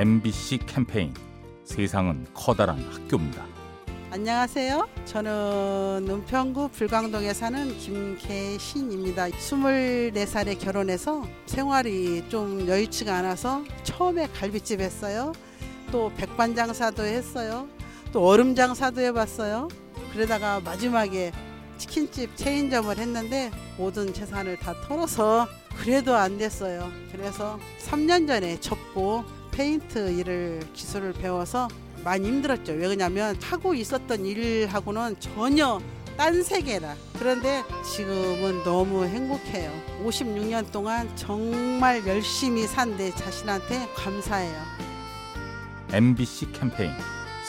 MBC 캠페인 세상은 커다란 학교입니다. 안녕하세요. 저는 은평구 불광동에 사는 김계신입니다. 24살에 결혼해서 생활이 좀 여유치가 않아서 처음에 갈비집 했어요. 또 백반장사도 했어요. 또 얼음장사도 해봤어요. 그러다가 마지막에 치킨집 체인점을 했는데 모든 재산을 다 털어서 그래도 안 됐어요. 그래서 3년 전에 접고 페인트 일을 기술을 배워서 많이 힘들었죠. 왜냐면 하고 있었던 일하고는 전혀 딴 세계라. 그런데 지금은 너무 행복해요. 56년 동안 정말 열심히 산 내 자신한테 감사해요. MBC 캠페인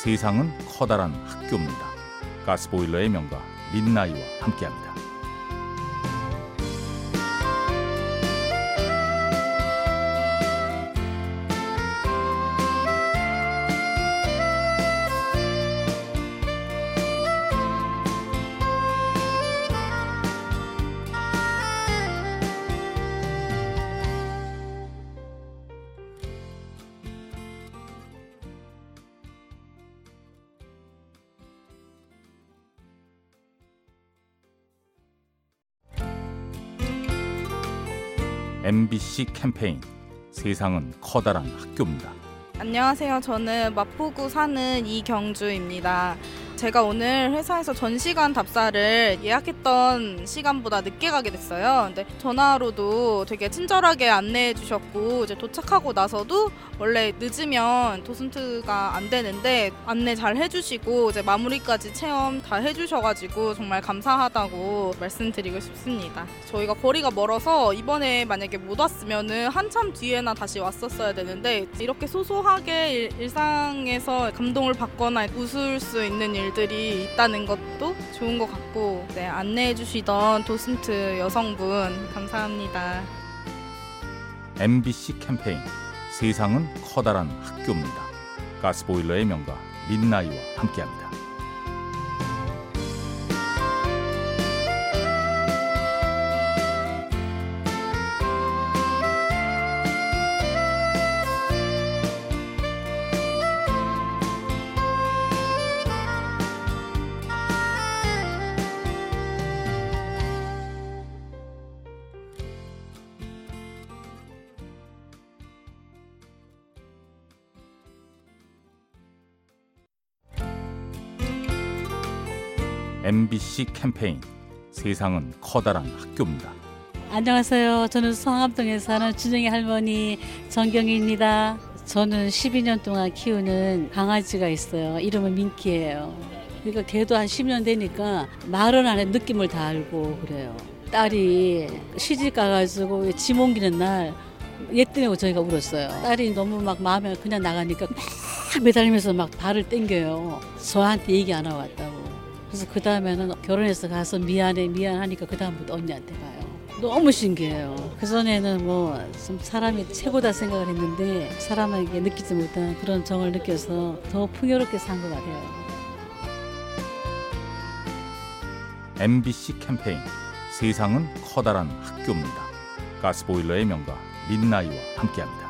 세상은 커다란 학교입니다. 가스보일러의 명가 민나이와 함께합니다. MBC 캠페인 세상은 커다란 학교입니다. 안녕하세요. 저는 마포구 사는 이경주입니다. 제가 오늘 회사에서 전시관 답사를 예약했던 시간보다 늦게 가게 됐어요. 근데 전화로도 되게 친절하게 안내해 주셨고 이제 도착하고 나서도 원래 늦으면 도슨트가 안 되는데 안내 잘 해주시고 이제 마무리까지 체험 다 해주셔가지고 정말 감사하다고 말씀드리고 싶습니다. 저희가 거리가 멀어서 이번에 만약에 못 왔으면은 한참 뒤에나 다시 왔었어야 되는데 이렇게 소소하게 일, 일상에서 감동을 받거나 웃을 수 있는 일 일들이 있다는 것도 좋은 것 같고 네, 안내해 주시던 도슨트 여성분 감사합니다. MBC 캠페인 세상은 커다란 학교입니다. 가스보일러의 명가 민나이와 함께합니다. MBC 캠페인 세상은 커다란 학교입니다. 안녕하세요. 저는 성암동에 사는 준영이 할머니 정경희입니다. 저는 12년 동안 키우는 강아지가 있어요. 이름은 민키예요. 그러니까 걔도 한 10년 되니까 말은 안해 느낌을 다 알고 그래요. 딸이 시집 가가지고 짐 옮기는 날 얘 때문에 저희가 울었어요. 딸이 너무 막 마음에 그냥 나가니까 막 매달리면서 막 발을 땡겨요. 저한테 얘기 안 하고 왔다고. 그래서 그 다음에는 결혼해서 가서 미안해 미안하니까 그 다음부터 언니한테 가요. 너무 신기해요. 그 전에는 뭐 좀 사람이 최고다 생각을 했는데 사람에게 느끼지 못한 그런 정을 느껴서 더 풍요롭게 산 것 같아요. MBC 캠페인 세상은 커다란 학교입니다. 가스보일러의 명가 민나이와 함께합니다.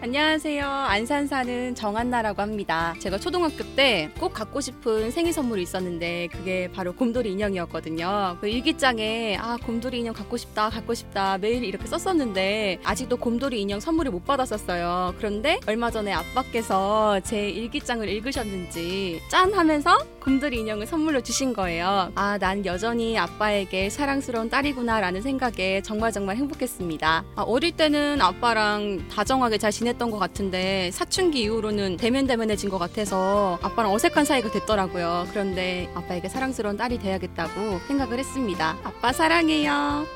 안녕하세요. 안산 사는 정한나라고 합니다. 제가 초등학교 때 꼭 갖고 싶은 생일 선물이 있었는데 그게 바로 곰돌이 인형이었거든요. 그 일기장에 아 곰돌이 인형 갖고 싶다 갖고 싶다 매일 이렇게 썼었는데 아직도 곰돌이 인형 선물을 못 받았었어요. 그런데 얼마 전에 아빠께서 제 일기장을 읽으셨는지 짠 하면서 곰돌이 인형을 선물로 주신 거예요. 아 난 여전히 아빠에게 사랑스러운 딸이구나라는 생각에 정말 정말 행복했습니다. 아, 어릴 때는 아빠랑 다정하게 잘 지 냈던 것 같은데 사춘기 이후로는 대면대면해진 것 같아서 아빠랑 어색한 사이가 됐더라고요. 그런데 아빠에게 사랑스러운 딸이 돼야겠다고 생각을 했습니다. 아빠 사랑해요.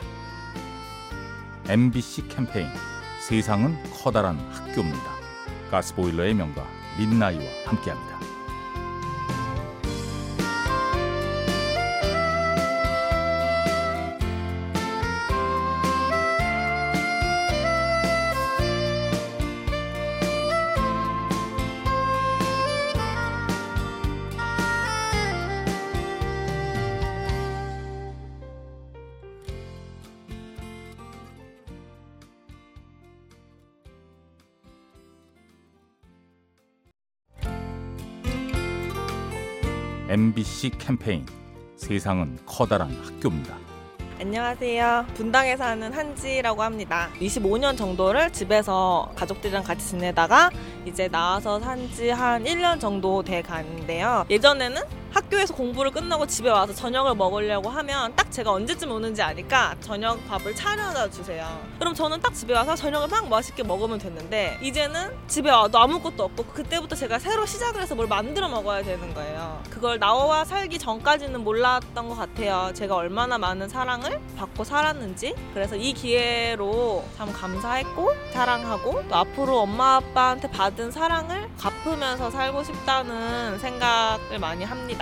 MBC 캠페인 세상은 커다란 학교입니다. 가스보일러의 명가 민나이와 함께합니다. MBC 캠페인 세상은 커다란 학교입니다. 안녕하세요. 분당에 사는 한지라고 합니다. 25년 정도를 집에서 가족들이랑 같이 지내다가 이제 나와서 산 지 한 1년 정도 돼 가는데요. 예전에는 학교에서 공부를 끝나고 집에 와서 저녁을 먹으려고 하면 딱 제가 언제쯤 오는지 아니까 저녁 밥을 차려다 주세요. 그럼 저는 딱 집에 와서 저녁을 막 맛있게 먹으면 됐는데 이제는 집에 와도 아무것도 없고 그때부터 제가 새로 시작을 해서 뭘 만들어 먹어야 되는 거예요. 그걸 나와 살기 전까지는 몰랐던 것 같아요. 제가 얼마나 많은 사랑을 받고 살았는지. 그래서 이 기회로 참 감사했고 사랑하고 또 앞으로 엄마 아빠한테 받은 사랑을 갚으면서 살고 싶다는 생각을 많이 합니다.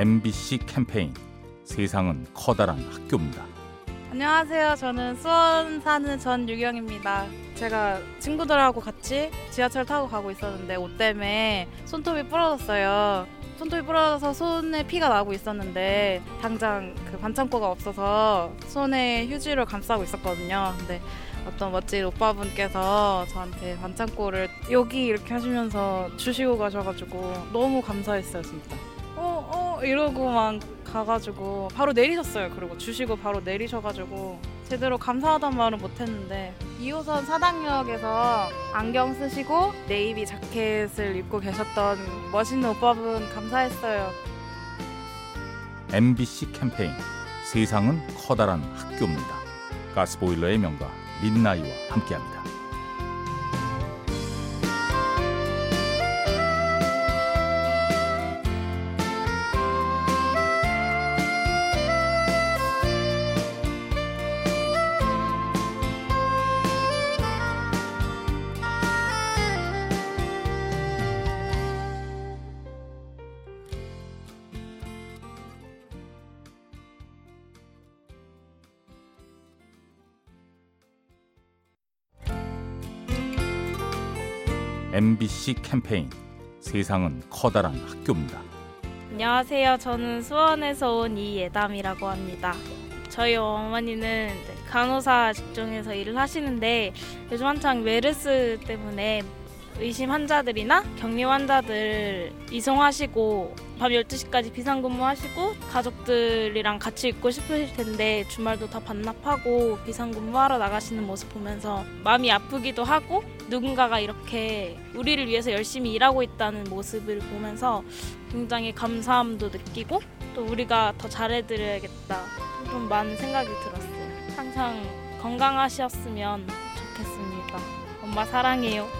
MBC 캠페인 세상은 커다란 학교입니다. 안녕하세요. 저는 수원 사는 전유경입니다. 제가 친구들하고 같이 지하철 타고 가고 있었는데 옷 때문에 손톱이 부러졌어요. 손톱이 부러져서 손에 피가 나고 있었는데 당장 그 반창고가 없어서 손에 휴지로 감싸고 있었거든요. 근데 어떤 멋진 오빠분께서 저한테 반창고를 여기 이렇게 하시면서 주시고 가셔가지고 너무 감사했어요, 진짜. 이러고 막 가가지고 바로 내리셨어요. 그리고 주시고 바로 내리셔가지고 제대로 감사하단 말은 못했는데 2호선 사당역에서 안경 쓰시고 네이비 자켓을 입고 계셨던 멋있는 오빠분 감사했어요. MBC 캠페인 세상은 커다란 학교입니다. 가스보일러의 명가 민나이와 함께합니다. MBC 캠페인 세상은 커다란 학교입니다. 안녕하세요. 저는 수원에서 온 이예담이라고 합니다. 저희 어머니는 간호사 직종에서 일을 하시는데 요즘 한창 메르스 때문에 의심 환자들이나 격리 환자들 이송하시고 밤 12시까지 비상근무하시고 가족들이랑 같이 있고 싶으실 텐데 주말도 다 반납하고 비상근무하러 나가시는 모습 보면서 마음이 아프기도 하고 누군가가 이렇게 우리를 위해서 열심히 일하고 있다는 모습을 보면서 굉장히 감사함도 느끼고 또 우리가 더 잘해드려야겠다 좀 많은 생각이 들었어요. 항상 건강하셨으면 좋겠습니다. 엄마 사랑해요.